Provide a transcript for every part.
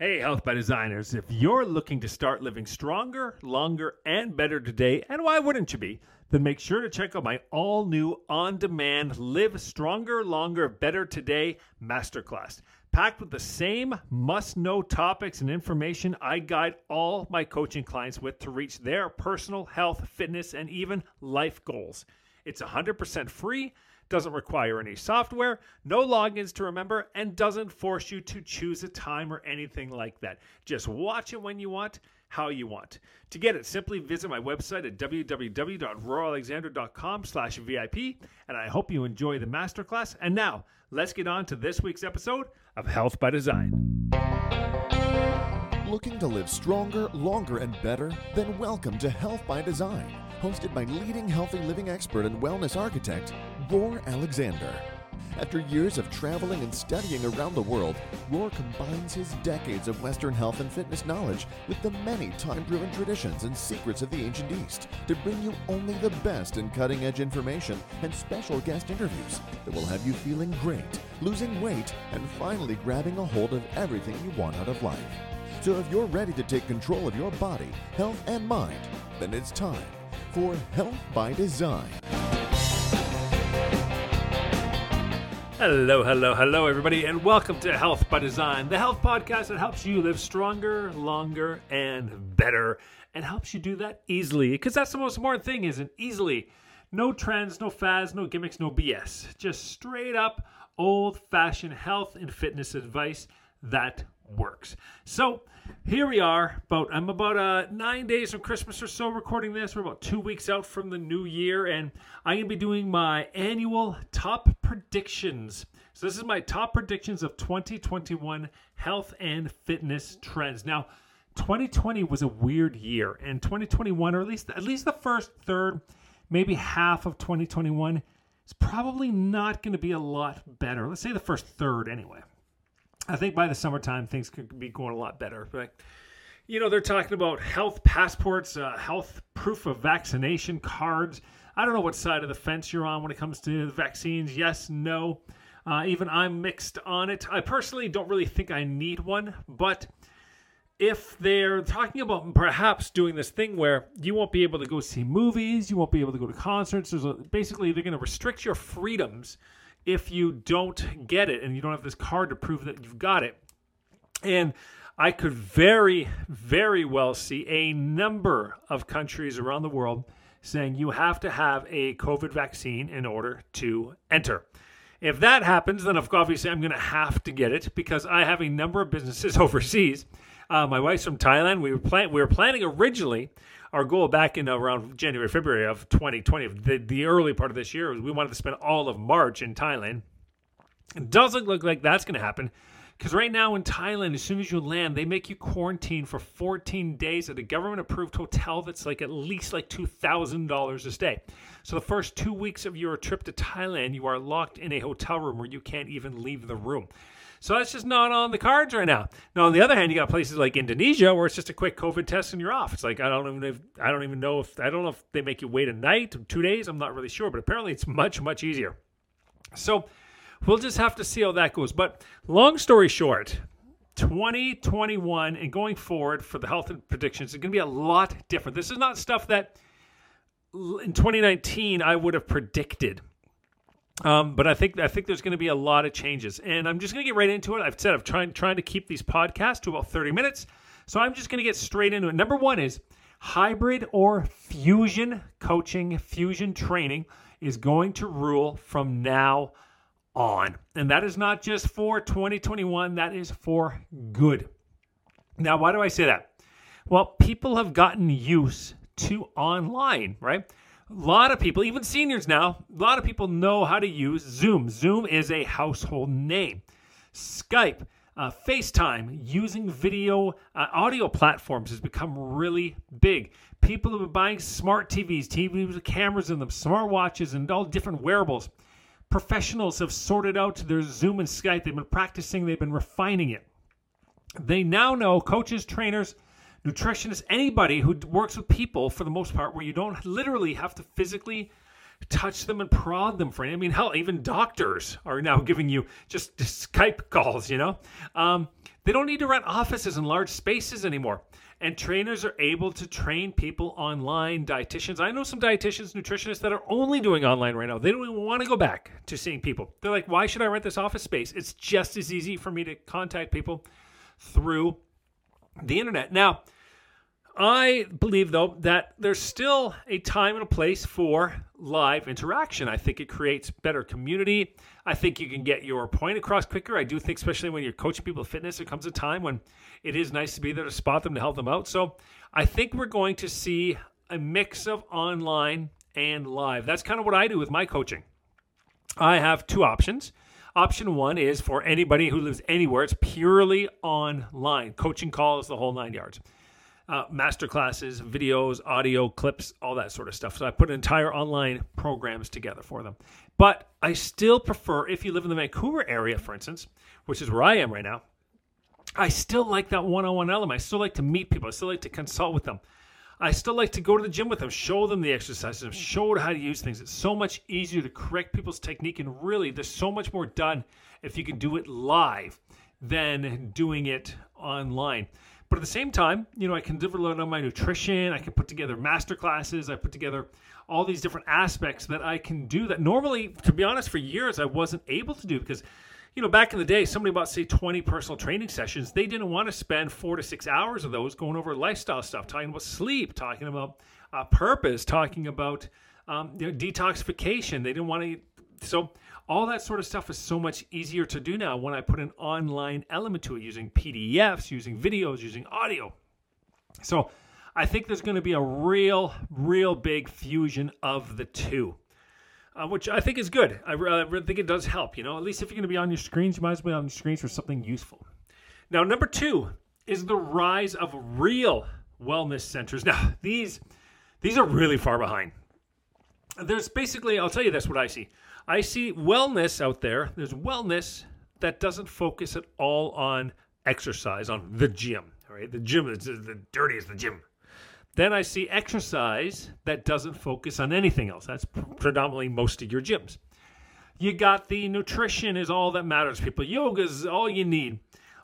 Hey, Health by Designers. If you're looking to start living stronger, longer, and better today, and why wouldn't you be? Then make sure to check out my all new on demand Live Stronger, Longer, Better Today Masterclass. Packed with the same must know topics and information I guide all my coaching clients with to reach their personal health, fitness, and even life goals. It's 100% free doesn't require any software, no logins to remember, and doesn't force you to choose a time or anything like that. Just watch it when you want, how you want. To get it, simply visit my website at www.roralexander.com slash VIP, and I hope you enjoy the masterclass. And now, let's get on to this week's episode of Health by Design. Looking to live stronger, longer, and better? Then welcome to Health by Design, hosted by leading healthy living expert and wellness architect, Ror Alexander. After years of traveling and studying around the world, Ror combines his decades of Western health and fitness knowledge with the many time proven traditions and secrets of the ancient East to bring you only the best in cutting edge information and special guest interviews that will have you feeling great, losing weight, and finally grabbing a hold of everything you want out of life. So if you're ready to take control of your body, health, and mind, then it's time for Health by Design. Hello, hello, hello, everybody, and welcome to Health by Design, the health podcast that helps you live stronger, longer, and better, and helps you do that easily. Because that's the most important thing, isn't it easily. No trends, no fads, no gimmicks, no BS. Just straight up old fashioned health and fitness advice that works. So here we are. About I'm about uh, nine days from Christmas or so recording this. We're about two weeks out from the new year, and I'm gonna be doing my annual top predictions. So this is my top predictions of 2021 health and fitness trends. Now. 2020 was a weird year, and 2021, or at least at least the first third, maybe half of 2021, is probably not to be a lot better. Let's say the first third, anyway. I think by the summertime things could be going a lot better. But you know, they're talking about health passports, uh, health proof of vaccination cards. I don't know what side of the fence you're on when it comes to the vaccines. Yes, no. Uh, even I'm mixed on it. I personally don't really think I need one, but if they're talking about perhaps doing this thing where you won't be able to go see movies, you won't be able to go to concerts, there's a, basically they're going to restrict your freedoms if you don't get it and you don't have this card to prove that you've got it. And I could very, very well see a number of countries around the world saying you have to have a COVID vaccine in order to enter. If that happens, then obviously I'm going to have to get it because I have a number of businesses overseas. Uh, my wife's from Thailand. We were plan- we were planning originally our goal back in around January, February of 2020, the, the early part of this year, was we wanted to spend all of March in Thailand. It doesn't look like that's going to happen because right now in Thailand, as soon as you land, they make you quarantine for 14 days at a government approved hotel that's like at least like $2,000 a stay. So the first two weeks of your trip to Thailand, you are locked in a hotel room where you can't even leave the room. So that's just not on the cards right now. Now, on the other hand, you got places like Indonesia where it's just a quick COVID test and you're off. It's like I don't even if, I don't even know if I don't know if they make you wait a night, two days. I'm not really sure, but apparently it's much much easier. So we'll just have to see how that goes. But long story short, 2021 and going forward for the health predictions is going to be a lot different. This is not stuff that in 2019 I would have predicted. Um, but I think I think there's going to be a lot of changes, and I'm just going to get right into it. I've said I'm trying trying to keep these podcasts to about 30 minutes, so I'm just going to get straight into it. Number one is hybrid or fusion coaching, fusion training is going to rule from now on, and that is not just for 2021. That is for good. Now, why do I say that? Well, people have gotten used to online, right? A lot of people, even seniors now, a lot of people know how to use Zoom. Zoom is a household name. Skype, uh, FaceTime, using video uh, audio platforms has become really big. People have been buying smart TVs, TVs with cameras in them, smart watches, and all different wearables. Professionals have sorted out their Zoom and Skype. They've been practicing, they've been refining it. They now know coaches, trainers, nutritionists, anybody who works with people for the most part, where you don't literally have to physically touch them and prod them for. Any. I mean, hell, even doctors are now giving you just, just Skype calls. You know, um, They don't need to rent offices in large spaces anymore. And trainers are able to train people online, dietitians. I know some dietitians, nutritionists that are only doing online right now. They don't even want to go back to seeing people. They're like, why should I rent this office space? It's just as easy for me to contact people through the internet. Now, I believe, though, that there's still a time and a place for live interaction. I think it creates better community. I think you can get your point across quicker. I do think, especially when you're coaching people fitness, there comes a time when it is nice to be there to spot them, to help them out. So I think we're going to see a mix of online and live. That's kind of what I do with my coaching. I have two options. Option one is for anybody who lives anywhere, it's purely online. Coaching calls, the whole nine yards uh, master classes, videos, audio clips, all that sort of stuff. So I put entire online programs together for them. But I still prefer, if you live in the Vancouver area, for instance, which is where I am right now, I still like that one on one element. I still like to meet people. I still like to consult with them. I still like to go to the gym with them, show them the exercises, show them how to use things. It's so much easier to correct people's technique. And really, there's so much more done if you can do it live than doing it online. But at the same time, you know, I can learn on my nutrition. I can put together master classes. I put together all these different aspects that I can do that normally, to be honest, for years I wasn't able to do because, you know, back in the day, somebody bought say 20 personal training sessions. They didn't want to spend four to six hours of those going over lifestyle stuff, talking about sleep, talking about uh, purpose, talking about um, you know, detoxification. They didn't want to. So all that sort of stuff is so much easier to do now when I put an online element to it using PDFs, using videos, using audio. So I think there's going to be a real, real big fusion of the two. Uh, which I think is good. I, think it does help. You know, at least if you're going to be on your screens, you might as well be on your screens for something useful. Now, number two is the rise of real wellness centers. Now, these these are really far behind. There's basically, I'll tell you this: what I see. I see wellness out there. There's wellness that doesn't focus at all on exercise, on the gym. All right, the gym is the dirtiest, the gym. Then I see exercise that doesn't focus on anything else. That's predominantly most of your gyms. You got the nutrition is all that matters. People, yoga is all you need.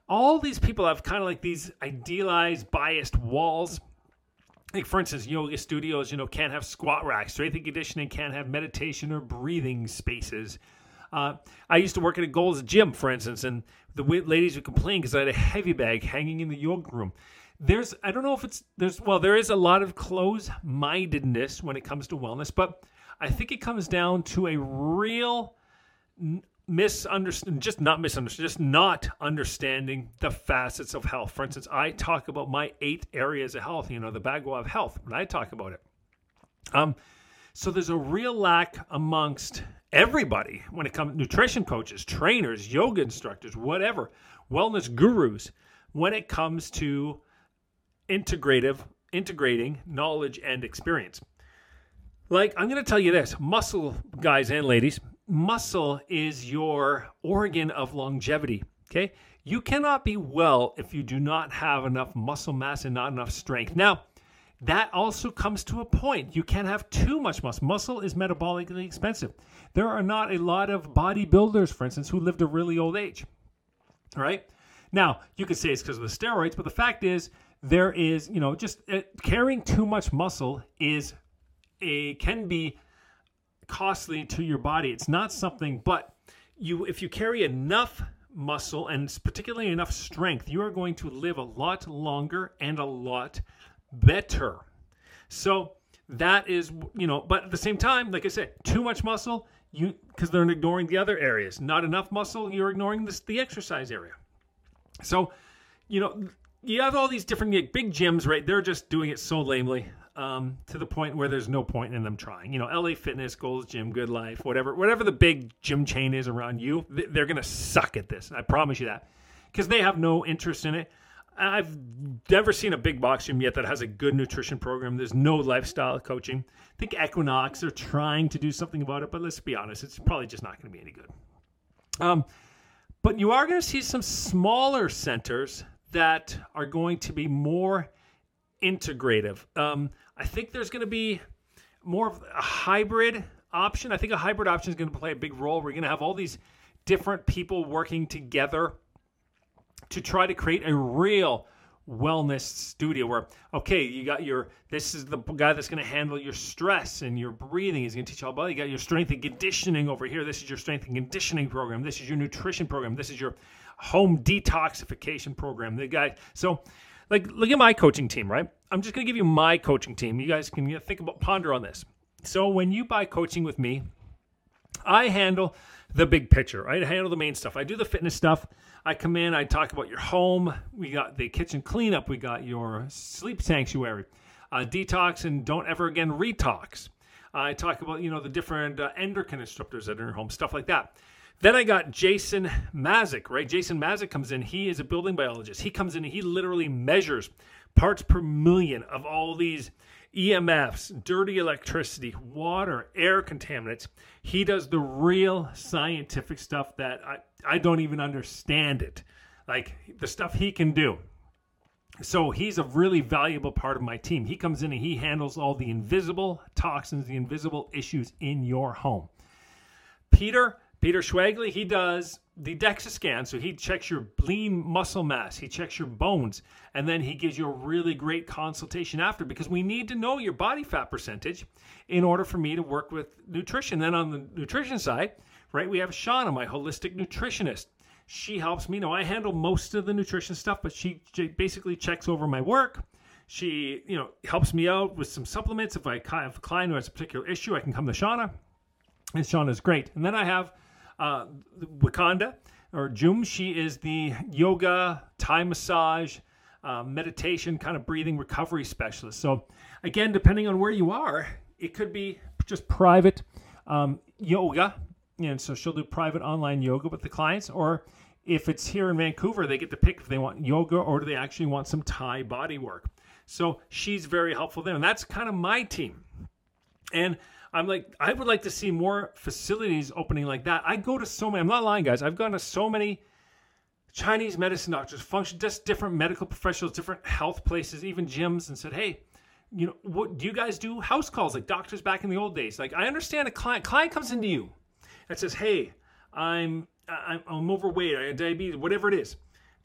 All these people have kind of like these idealized, biased walls like for instance, yoga studios, you know, can't have squat racks. Strength and conditioning can't have meditation or breathing spaces. Uh, I used to work at a Gold's Gym, for instance, and the ladies would complain because I had a heavy bag hanging in the yoga room. There's, I don't know if it's there's, well, there is a lot of close-mindedness when it comes to wellness, but I think it comes down to a real misunderstand just not misunderstand just not understanding the facets of health. For instance i talk about my eight areas of health you know the bagua of health when i talk about it. Um so there's a real lack amongst everybody when it comes nutrition coaches trainers yoga instructors whatever wellness gurus when it comes to integrative integrating knowledge and experience. Like i'm going to tell you this muscle guys and ladies muscle is your organ of longevity. Okay. You cannot be well if you do not have enough muscle mass and not enough strength. Now, that also comes to a point. You can't have too much muscle. Muscle is metabolically expensive. There are not a lot of bodybuilders, for instance, who lived a really old age. All right. Now, you could say it's because of the steroids, but the fact is, there is, you know, just uh, carrying too much muscle is a can be costly to your body. It's not something, but you if you carry enough muscle and particularly enough strength, you are going to live a lot longer and a lot better. So that is, you know, but at the same time, like I said, too much muscle, you because they're ignoring the other areas. Not enough muscle, you're ignoring this, the exercise area. So, you know, you have all these different big gyms, right? They're just doing it so lamely um, to the point where there's no point in them trying. You know, LA Fitness, Gold's Gym, Good Life, whatever, whatever the big gym chain is around you, they're to suck at this. I promise you that because they have no interest in it. I've never seen a big box gym yet that has a good nutrition program. There's no lifestyle coaching. I think Equinox are trying to do something about it, but let's be honest, it's probably just not going to be any good. Um, but you are going to see some smaller centers that are going to be more integrative. Um, I think there's going to be more of a hybrid option. I think a hybrid option is going to play a big role. We're going to have all these different people working together to try to create a real wellness studio where okay you got your this is the guy that's going to handle your stress and your breathing he's going to teach all about you got your strength and conditioning over here this is your strength and conditioning program this is your nutrition program this is your home detoxification program the guy so like look at my coaching team right i'm just going to give you my coaching team you guys can think about ponder on this so when you buy coaching with me i handle the big picture i handle the main stuff i do the fitness stuff I come in, I talk about your home. We got the kitchen cleanup. We got your sleep sanctuary, uh, detox, and don't ever again retox. I talk about you know the different uh, endocrine disruptors that are in your home, stuff like that. Then I got Jason Mazik, right? Jason Mazik comes in. He is a building biologist. He comes in. And he literally measures parts per million of all these EMFs, dirty electricity, water, air contaminants. He does the real scientific stuff that I, I don't even understand it. Like the stuff he can do. So he's a really valuable part of my team. He comes in and he handles all the invisible toxins, the invisible issues in your home. Peter Peter Schwagley, he does the DEXA scan. So he checks your lean muscle mass, he checks your bones, and then he gives you a really great consultation after because we need to know your body fat percentage in order for me to work with nutrition. Then on the nutrition side, right, we have Shauna, my holistic nutritionist. She helps me. know I handle most of the nutrition stuff, but she basically checks over my work. She, you know, helps me out with some supplements. If I have a client who has a particular issue, I can come to Shauna, and Shauna's great. And then I have uh, Wakanda or Jum. She is the yoga, Thai massage, uh, meditation, kind of breathing recovery specialist. So, again, depending on where you are, it could be just private um, yoga. And so she'll do private online yoga with the clients, or if it's here in Vancouver, they get to pick if they want yoga or do they actually want some Thai body work. So she's very helpful there. And that's kind of my team. And I'm like, I would like to see more facilities opening like that. I go to so many, I'm not lying, guys. I've gone to so many Chinese medicine doctors, function, just different medical professionals, different health places, even gyms, and said, hey, you know, what do you guys do? House calls like doctors back in the old days. Like, I understand a client, client comes into you and says, hey, I'm, I'm, I'm overweight, I have diabetes, whatever it is.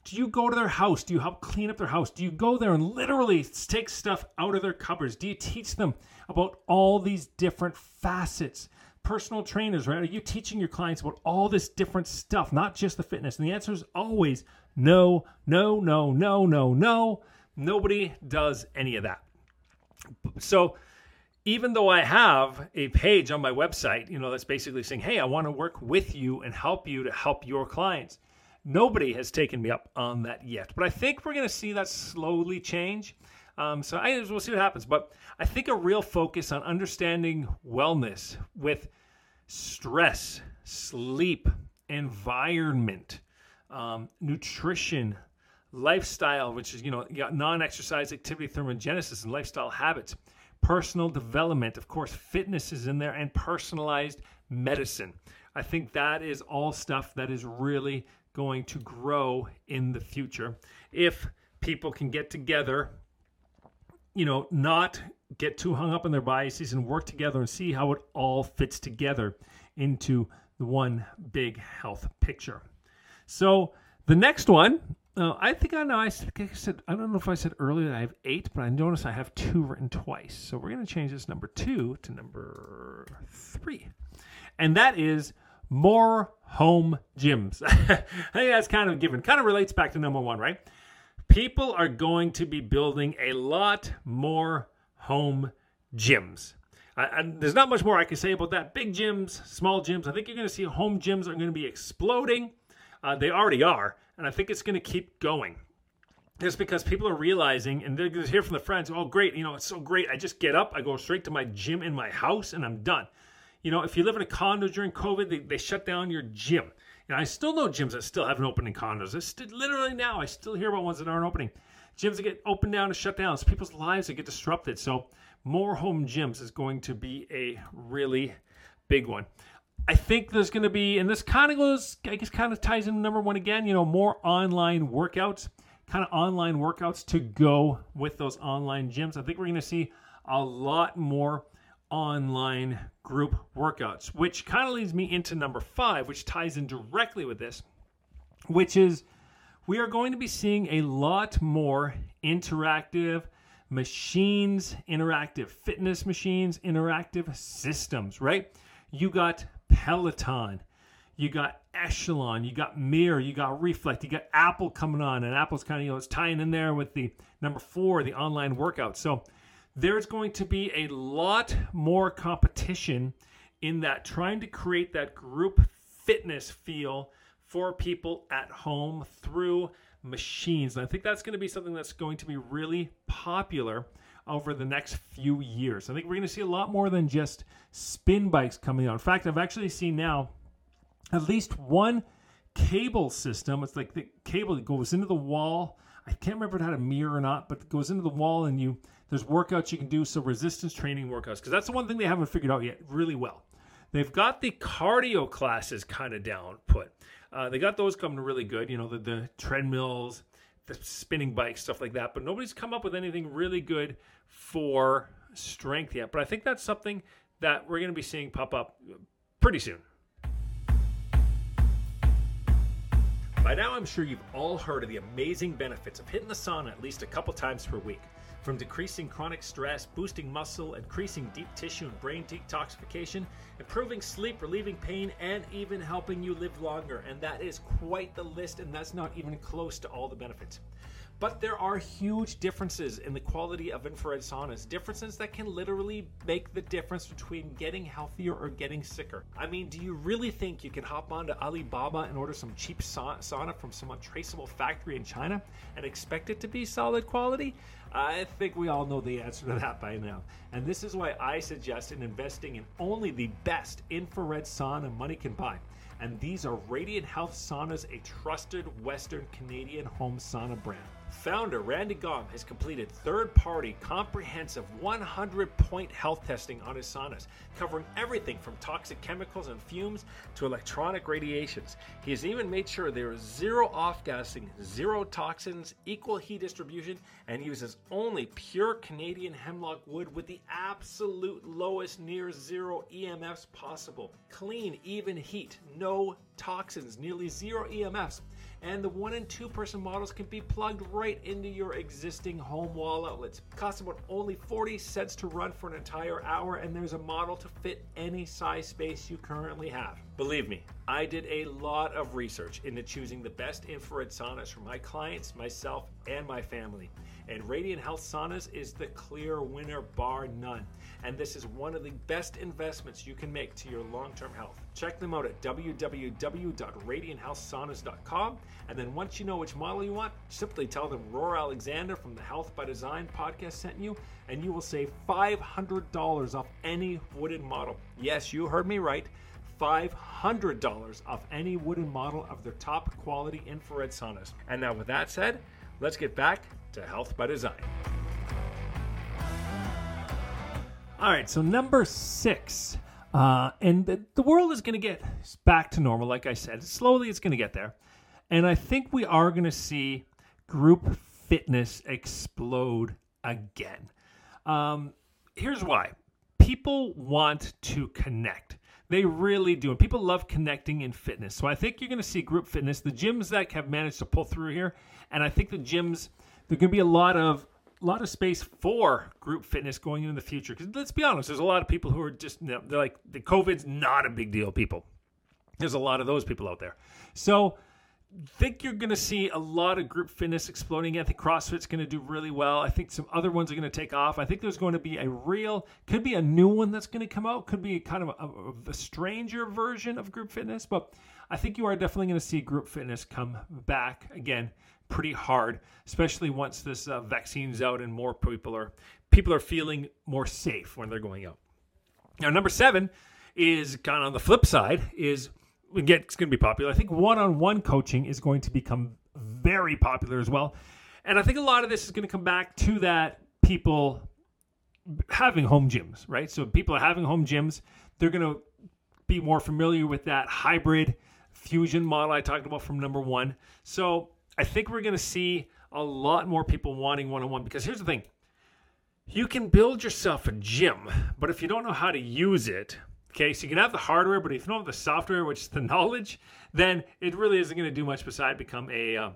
Do you go to their house? Do you help clean up their house? Do you go there and literally take stuff out of their cupboards? Do you teach them about all these different facets? Personal trainers, right? Are you teaching your clients about all this different stuff, not just the fitness? And the answer is always no, no, no, no, no, no. Nobody does any of that. So, even though I have a page on my website, you know, that's basically saying, hey, I want to work with you and help you to help your clients Nobody has taken me up on that yet, but I think we're going to see that slowly change. Um, so I, we'll see what happens. But I think a real focus on understanding wellness with stress, sleep, environment, um, nutrition, lifestyle, which is you know non-exercise activity thermogenesis and lifestyle habits, personal development, of course, fitness is in there, and personalized medicine. I think that is all stuff that is really going to grow in the future if people can get together you know not get too hung up on their biases and work together and see how it all fits together into the one big health picture so the next one uh, I think I know. I, I said I don't know if I said earlier that I have eight, but I notice I have two written twice. So we're going to change this number two to number three, and that is more home gyms. I think that's kind of given. Kind of relates back to number one, right? People are going to be building a lot more home gyms. I, there's not much more I can say about that. Big gyms, small gyms. I think you're going to see home gyms are going to be exploding. Uh, they already are, and I think it's going to keep going. Just because people are realizing, and they're going to hear from the friends, oh, great, you know, it's so great. I just get up, I go straight to my gym in my house, and I'm done. You know, if you live in a condo during COVID, they, they shut down your gym. And I still know gyms that still haven't opened in condos. It's literally now, I still hear about ones that aren't opening. Gyms that get opened down and shut down. It's people's lives that get disrupted. So more home gyms is going to be a really big one. I think there's going to be, and this kind of goes, I guess, kind of ties in number one again. You know, more online workouts, kind of online workouts to go with those online gyms. I think we're going to see a lot more online group workouts, which kind of leads me into number five, which ties in directly with this, which is we are going to be seeing a lot more interactive machines, interactive fitness machines, interactive systems, right? You got Peloton, you got Echelon, you got Mirror, you got Reflect, you got Apple coming on, and Apple's kind of, you know, it's tying in there with the number four, the online workout. So there's going to be a lot more competition in that trying to create that group fitness feel for people at home through machines. And I think that's going to be something that's going to be really popular over the next few years. I think we're going to see a lot more than just spin bikes coming out. In fact, I've actually seen now at least one cable system. It's like the cable that goes into the wall. I can't remember if it had a mirror or not, but it goes into the wall and you there's workouts you can do. So resistance training workouts, because that's the one thing they haven't figured out yet really well. They've got the cardio classes kind of down put. Uh, they got those coming really good. You know, the, the treadmills, the spinning bikes, stuff like that. But nobody's come up with anything really good for strength yet. But I think that's something that we're going to be seeing pop up pretty soon. By now, I'm sure you've all heard of the amazing benefits of hitting the sauna at least a couple times per week. From decreasing chronic stress, boosting muscle, increasing deep tissue and brain detoxification, improving sleep, relieving pain, and even helping you live longer. And that is quite the list, and that's not even close to all the benefits. But there are huge differences in the quality of infrared saunas, differences that can literally make the difference between getting healthier or getting sicker. I mean, do you really think you can hop onto Alibaba and order some cheap sauna from some untraceable factory in China and expect it to be solid quality? I think we all know the answer to that by now. And this is why I suggest in investing in only the best infrared sauna money can buy and these are Radiant Health Saunas, a trusted Western Canadian home sauna brand. Founder Randy Gom has completed third party, comprehensive 100 point health testing on his saunas, covering everything from toxic chemicals and fumes to electronic radiations. He has even made sure there is zero off gassing, zero toxins, equal heat distribution, and uses only pure Canadian hemlock wood with the absolute lowest near zero EMFs possible. Clean, even heat, no toxins, nearly zero EMFs and the one and two person models can be plugged right into your existing home wall outlets. Costs about only 40 cents to run for an entire hour, and there's a model to fit any size space you currently have. Believe me, I did a lot of research into choosing the best infrared saunas for my clients, myself, and my family. And Radiant Health Saunas is the clear winner, bar none. And this is one of the best investments you can make to your long term health. Check them out at www.radianthealthsaunas.com. And then once you know which model you want, simply tell them Ror Alexander from the Health by Design podcast sent you, and you will save $500 off any wooden model. Yes, you heard me right. $500 off any wooden model of their top quality infrared saunas. And now, with that said, let's get back to Health by Design. All right, so number six. Uh, and the, the world is going to get back to normal, like I said. Slowly, it's going to get there. And I think we are going to see group fitness explode again. Um, here's why people want to connect. They really do. And people love connecting in fitness. So I think you're going to see group fitness, the gyms that have managed to pull through here. And I think the gyms, there's going to be a lot of a lot of space for group fitness going into the future. Because let's be honest, there's a lot of people who are just they're like the COVID's not a big deal. People, there's a lot of those people out there. So think you're going to see a lot of group fitness exploding. I think CrossFit's going to do really well. I think some other ones are going to take off. I think there's going to be a real, could be a new one that's going to come out. Could be kind of a, a stranger version of group fitness, but I think you are definitely going to see group fitness come back again pretty hard, especially once this uh, vaccine's out and more people are people are feeling more safe when they're going out. Now, number seven is kind of on the flip side is it's going to be popular. I think one-on-one coaching is going to become very popular as well, and I think a lot of this is going to come back to that people having home gyms, right? So people are having home gyms. They're going to be more familiar with that hybrid fusion model I talked about from number one. So I think we're going to see a lot more people wanting one-on-one because here's the thing. You can build yourself a gym, but if you don't know how to use it, Okay, so you can have the hardware, but if you don't have the software, which is the knowledge, then it really isn't going to do much beside become a uh,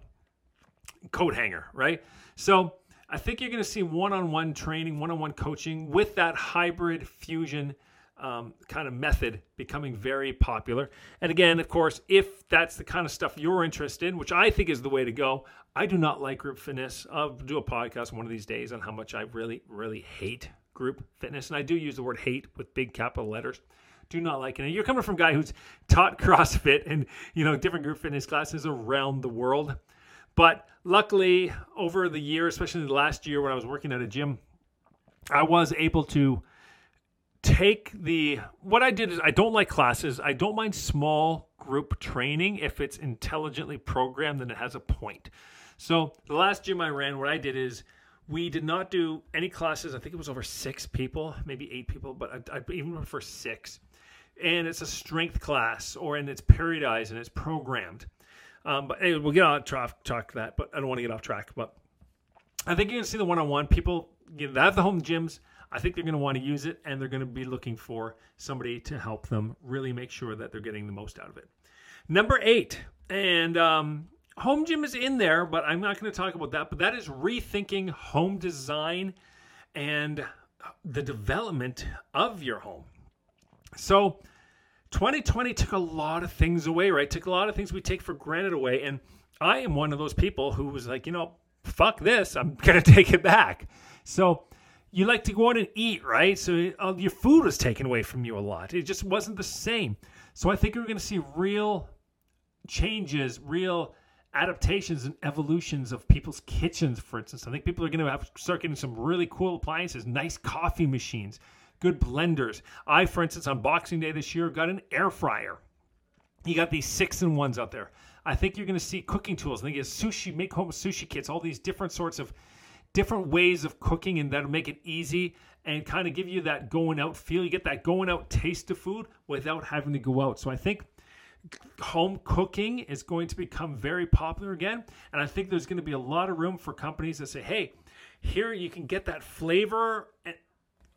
coat hanger, right? So I think you're going to see one-on-one training, one-on-one coaching with that hybrid fusion um, kind of method becoming very popular. And again, of course, if that's the kind of stuff you're interested in, which I think is the way to go, I do not like group fitness. I'll do a podcast one of these days on how much I really, really hate group fitness. And I do use the word hate with big capital letters. Do not like it. And you're coming from a guy who's taught CrossFit and, you know, different group fitness classes around the world. But luckily, over the year, especially the last year when I was working at a gym, I was able to take the what I did is I don't like classes. I don't mind small group training if it's intelligently programmed and it has a point. So the last gym I ran, what I did is we did not do any classes. I think it was over six people, maybe eight people, but I, I even prefer six. And it's a strength class, or and it's periodized and it's programmed. Um, but hey, we'll get on track, track that, but I don't want to get off track. But I think you're gonna see the one-on-one people. You know, have the home gyms. I think they're going to want to use it and they're going to be looking for somebody to help them really make sure that they're getting the most out of it. Number eight, and um, home gym is in there, but I'm not going to talk about that. But that is rethinking home design and the development of your home. So, 2020 took a lot of things away, right? Took a lot of things we take for granted away. And I am one of those people who was like, you know, fuck this, I'm going to take it back. So, you like to go out and eat, right? So uh, your food was taken away from you a lot. It just wasn't the same. So I think we're going to see real changes, real adaptations and evolutions of people's kitchens, for instance. I think people are going to have start getting some really cool appliances, nice coffee machines, good blenders. I, for instance, on Boxing Day this year, got an air fryer. You got these six and ones out there. I think you're going to see cooking tools. I think it's sushi, make home sushi kits, all these different sorts of different ways of cooking and that'll make it easy and kind of give you that going out feel. You get that going out taste of food without having to go out. So I think home cooking is going to become very popular again. And I think there's going to be a lot of room for companies that say, hey, here you can get that flavor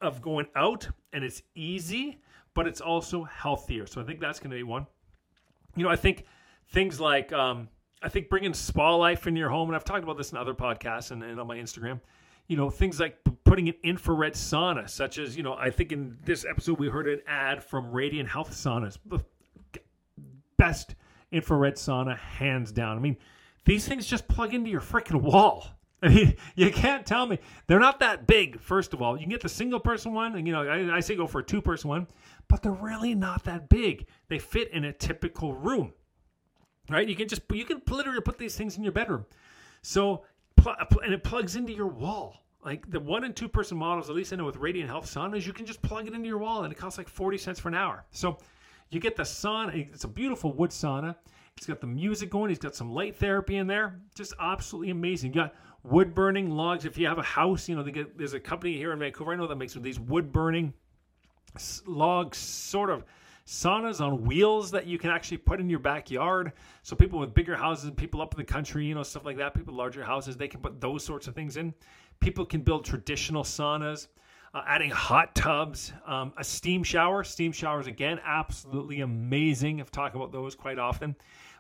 of going out and it's easy, but it's also healthier. So I think that's going to be one. You know, I think things like, um, I think bringing spa life in your home, and I've talked about this in other podcasts and, and on my Instagram. You know, things like putting an infrared sauna, such as you know, I think in this episode we heard an ad from Radiant Health Saunas, the best infrared sauna hands down. I mean, these things just plug into your freaking wall. I mean, you can't tell me they're not that big. First of all, you can get the single person one, and you know, I, I say go for a two person one, but they're really not that big. They fit in a typical room right? You can just you can literally put these things in your bedroom. So and it plugs into your wall. Like the one and two person models, at least I know with Radiant Health saunas, you can just plug it into your wall and it costs like 40 cents for an hour. So you get the sauna. It's a beautiful wood sauna. It's got the music going. He's got some light therapy in there. Just absolutely amazing. You got wood burning logs. If you have a house, you know, get, there's a company here in Vancouver I know that makes these wood burning logs, sort of saunas on wheels that you can actually put in your backyard. So people with bigger houses, people up in the country, you know, stuff like that, people larger houses, they can put those sorts of things in. People can build traditional saunas. Uh, adding hot tubs, um, a steam shower. Steam showers, again, absolutely amazing. I've talked about those quite often.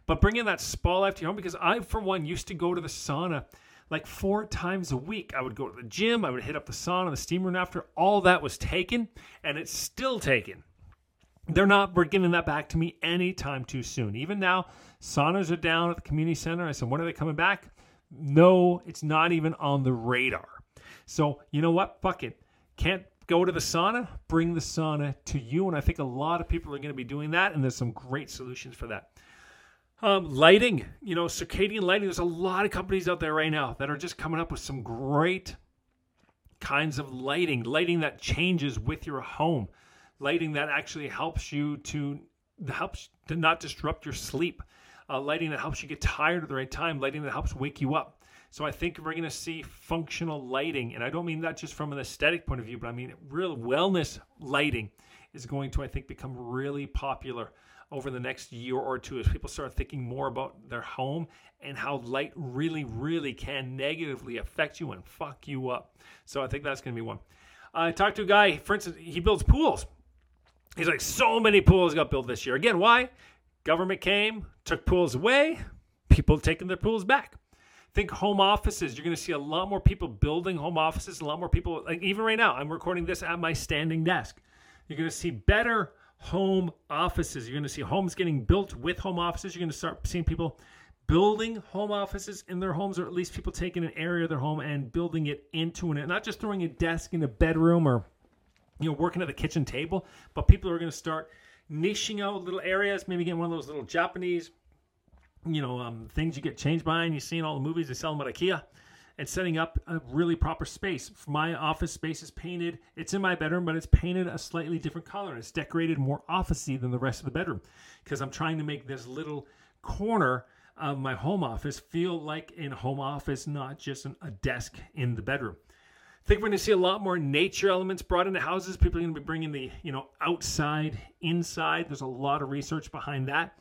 But bringing that spa life to your home, because I, for one, used to go to the sauna like four times a week. I would go to the gym, I would hit up the sauna, the steam room after. All that was taken, and it's still taken they're not We're giving that back to me anytime too soon. Even now, saunas are down at the community center. I said, when are they coming back? No, it's not even on the radar. So, you know what? Fuck it. Can't go to the sauna, bring the sauna to you. And I think a lot of people are going to be doing that. And there's some great solutions for that. Um, lighting, you know, circadian lighting. There's a lot of companies out there right now that are just coming up with some great kinds of lighting, lighting that changes with your home lighting that actually helps you to helps to not disrupt your sleep, uh, lighting that helps you get tired at the right time, lighting that helps wake you up. So I think we're going to see functional lighting, and I don't mean that just from an aesthetic point of view, but I mean real wellness lighting is going to I think become really popular over the next year or two as people start thinking more about their home and how light really, really can negatively affect you and fuck you up. So I think that's going to be one. I talked to a guy, for instance, he builds pools. He's like, so many pools got built this year. Again, why? Government came, took pools away, people taking their pools back. think home offices. You're going to see a lot more people building home offices. A lot more people, like even right now, I'm recording this at my standing desk. You're going to see better home offices. You're going to see homes getting built with home offices. You're going to start seeing people building home offices in their homes, or at least people taking an area of their home and building it into an not just throwing a desk in a bedroom or you know working at the kitchen table, but people are going to start niching out little areas, maybe getting one of those little Japanese, you know, um, things you get changed by, and you see in all the movies they sell them at IKEA, and setting up a really proper space. My office space is painted. It's in my bedroom, but it's painted a slightly different color. It's decorated more officey than the rest of the bedroom because I'm trying to make this little corner of my home office feel like in home office, not just an, a desk in the bedroom. I think we're going to see a lot more nature elements brought into houses. People are going to be bringing the you know outside, inside. There's a lot of research behind that.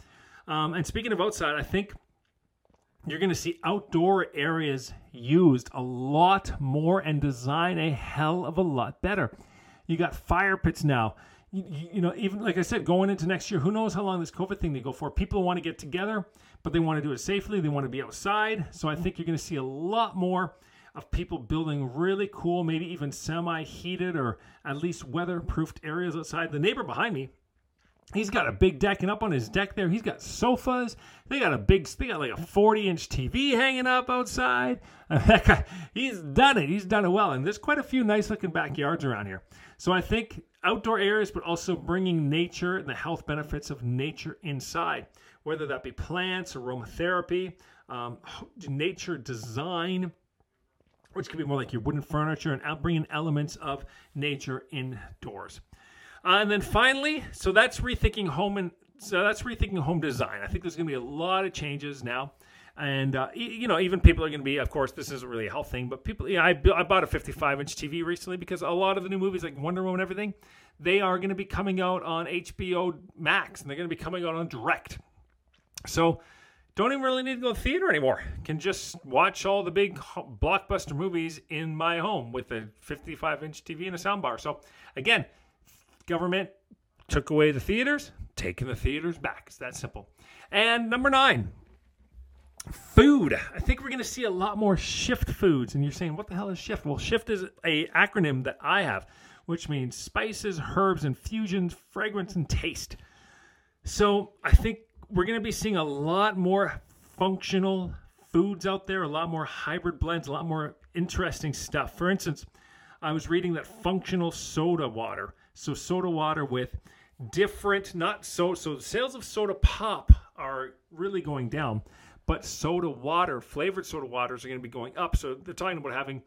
Um, and speaking of outside, I think you're going to see outdoor areas used a lot more and design a hell of a lot better. You got fire pits now. You, you, know, even like I said, going into next year, who knows how long this COVID thing they go for? People want to get together, but they want to do it safely. They want to be outside. So I think you're going to see a lot more of people building really cool, maybe even semi heated or at least weatherproofed areas outside. The neighbor behind me, he's got a big deck, and up on his deck there, he's got sofas. They got a big, they got like a 40 inch TV hanging up outside. that guy, he's done it. He's done it well. And there's quite a few nice looking backyards around here. So I think outdoor areas, but also bringing nature and the health benefits of nature inside, whether that be plants, aromatherapy, um, nature design which could be more like your wooden furniture and bringing elements of nature indoors. Uh, and then finally, so that's rethinking home and so that's rethinking home design. I think there's going to be a lot of changes now. And uh, you know, even people are going to be. Of course, this isn't really a health thing, but people. Yeah, I, I bought a 55 inch TV recently because a lot of the new movies, like Wonder Woman and everything, they are going to be coming out on HBO Max, and they're going to be coming out on Direct. So don't even really need to go to the theater anymore. Can just watch all the big blockbuster movies in my home with a 55 inch TV and a soundbar. So again, government took away the theaters, taking the theaters back. It's that simple. And number nine, food. I think we're going to see a lot more shift foods. And you're saying, what the hell is shift? Well, shift is a acronym that I have, which means spices, herbs, infusions, fragrance, and taste. So I think we're going to be seeing a lot more functional foods out there, a lot more hybrid blends, a lot more interesting stuff. For instance, I was reading that functional soda water, so soda water with different, not so, so sales of soda pop are really going down, but soda water, flavored soda waters are going to be going up. So they're talking about having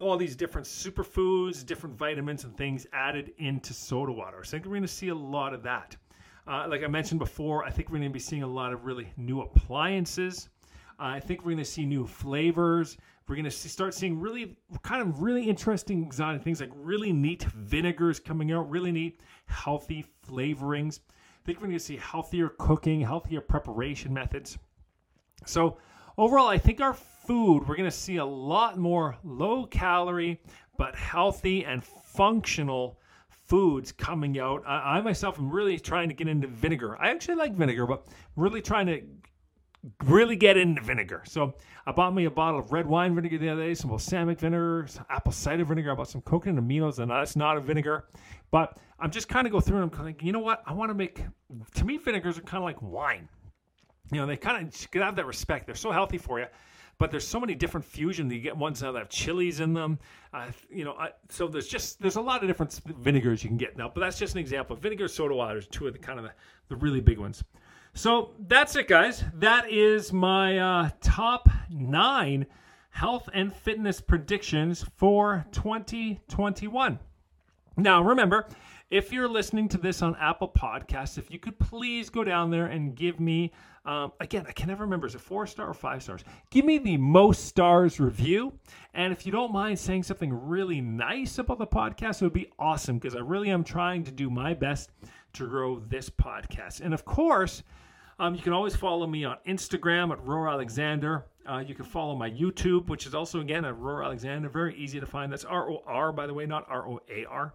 all these different superfoods, different vitamins and things added into soda water. So I think we're going to see a lot of that. Uh, like I mentioned before, I think we're going to be seeing a lot of really new appliances. Uh, I think we're going to see new flavors. We're going to start seeing really kind of really interesting exotic things like really neat vinegars coming out, really neat healthy flavorings. I think we're going to see healthier cooking, healthier preparation methods. So, overall, I think our food, we're going to see a lot more low calorie, but healthy and functional foods coming out. I, I, myself am really trying to get into vinegar. I actually like vinegar, but really trying to really get into vinegar. So I bought me a bottle of red wine vinegar the other day, some balsamic vinegar, some apple cider vinegar. I bought some coconut aminos, and that's not a vinegar. But I'm just kind of go through and I'm like, you know what? I want to make. To me, vinegars are kind of like wine. You know, they kind of have that respect. They're so healthy for you but there's so many different fusions. You get ones that have chilies in them. Uh, you know, I, so there's just there's a lot of different vinegars you can get now. But that's just an example. Vinegar, soda water is two of the kind of the, the really big ones. So that's it, guys. That is my uh, top nine health and fitness predictions for 2021. Now, remember, if you're listening to this on Apple Podcasts, if you could please go down there and give me, um, again, I can never remember, is it four star or five stars? Give me the most stars review. And if you don't mind saying something really nice about the podcast, it would be awesome because I really am trying to do my best to grow this podcast. And of course, um, you can always follow me on Instagram at Ror Alexander. Uh, you can follow my YouTube, which is also, again, at Ror Alexander. Very easy to find. That's R O R, by the way, not R O A R.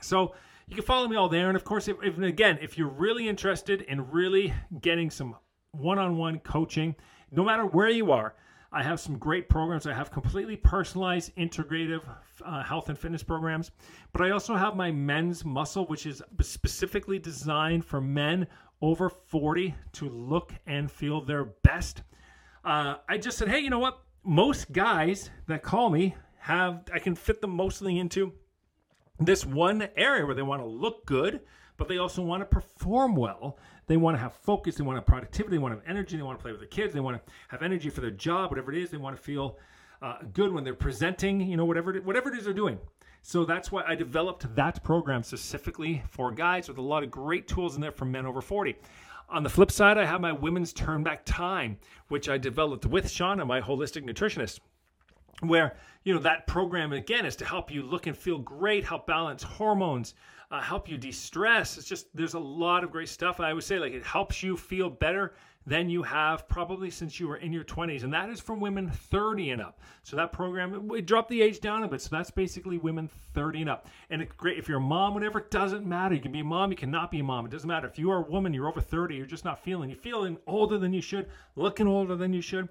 So you can follow me all there. And of course, if, if, again, if you're really interested in really getting some one on one coaching, no matter where you are, I have some great programs. I have completely personalized, integrative uh, health and fitness programs. But I also have my men's muscle, which is specifically designed for men over 40 to look and feel their best. Uh, I just said, hey, you know what? Most guys that call me have, I can fit them mostly into this one area where they want to look good, but they also want to perform well. They want to have focus, they want to have productivity, they want to have energy, they want to play with their kids, they want to have energy for their job, whatever it is. They want to feel uh, good when they're presenting, you know, whatever it, whatever it is they're doing. So that's why I developed that program specifically for guys with a lot of great tools in there for men over 40. On the flip side, I have my women's turn back time, which I developed with Shauna, my holistic nutritionist where you know that program again is to help you look and feel great help balance hormones uh, help you de-stress it's just there's a lot of great stuff i would say like it helps you feel better than you have probably since you were in your 20s and that is for women 30 and up. So that program we dropped the age down a bit. So that's basically women 30 and up. And it's great. If you're a mom whatever it doesn't matter. You can be a mom you cannot be a mom. It doesn't matter. If you are a woman you're over 30 you're just not feeling you're feeling older than you should looking older than you should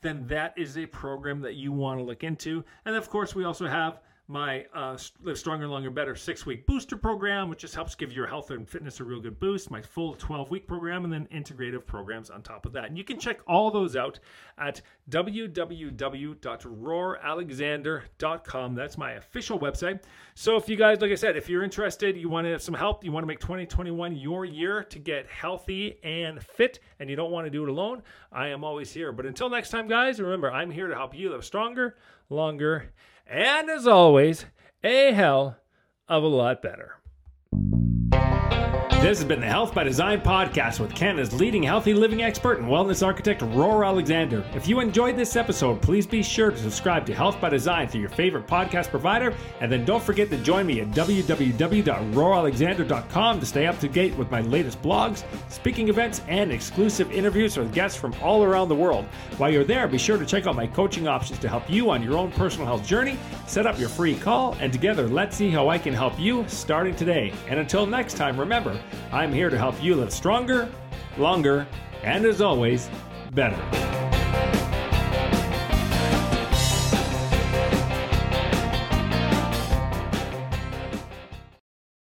then that is a program that you want to look into. And of course, we also have my uh, Live Stronger, Longer, Better six week booster program, which just helps give your health and fitness a real good boost. My full 12 week program, and then integrative programs on top of that. And you can check all those out at www.roralexander.com. That's my official website. So if you guys, like I said, if you're interested, you want to have some help, you want to make 2021 your year to get healthy and fit, and you don't want to do it alone, I am always here. But until next time, guys, remember, I'm here to help you live stronger, longer, and as always, a hell of a lot better. This has been the Health by Design podcast with Canada's leading healthy living expert and wellness architect, Ror Alexander. If you enjoyed this episode, please be sure to subscribe to Health by Design through your favorite podcast provider. And then don't forget to join me at www.roralexander.com to stay up to date with my latest blogs, speaking events, and exclusive interviews with guests from all around the world. While you're there, be sure to check out my coaching options to help you on your own personal health journey. Set up your free call, and together, let's see how I can help you starting today. And until next time, remember, I'm here to help you live stronger, longer, and as always, better.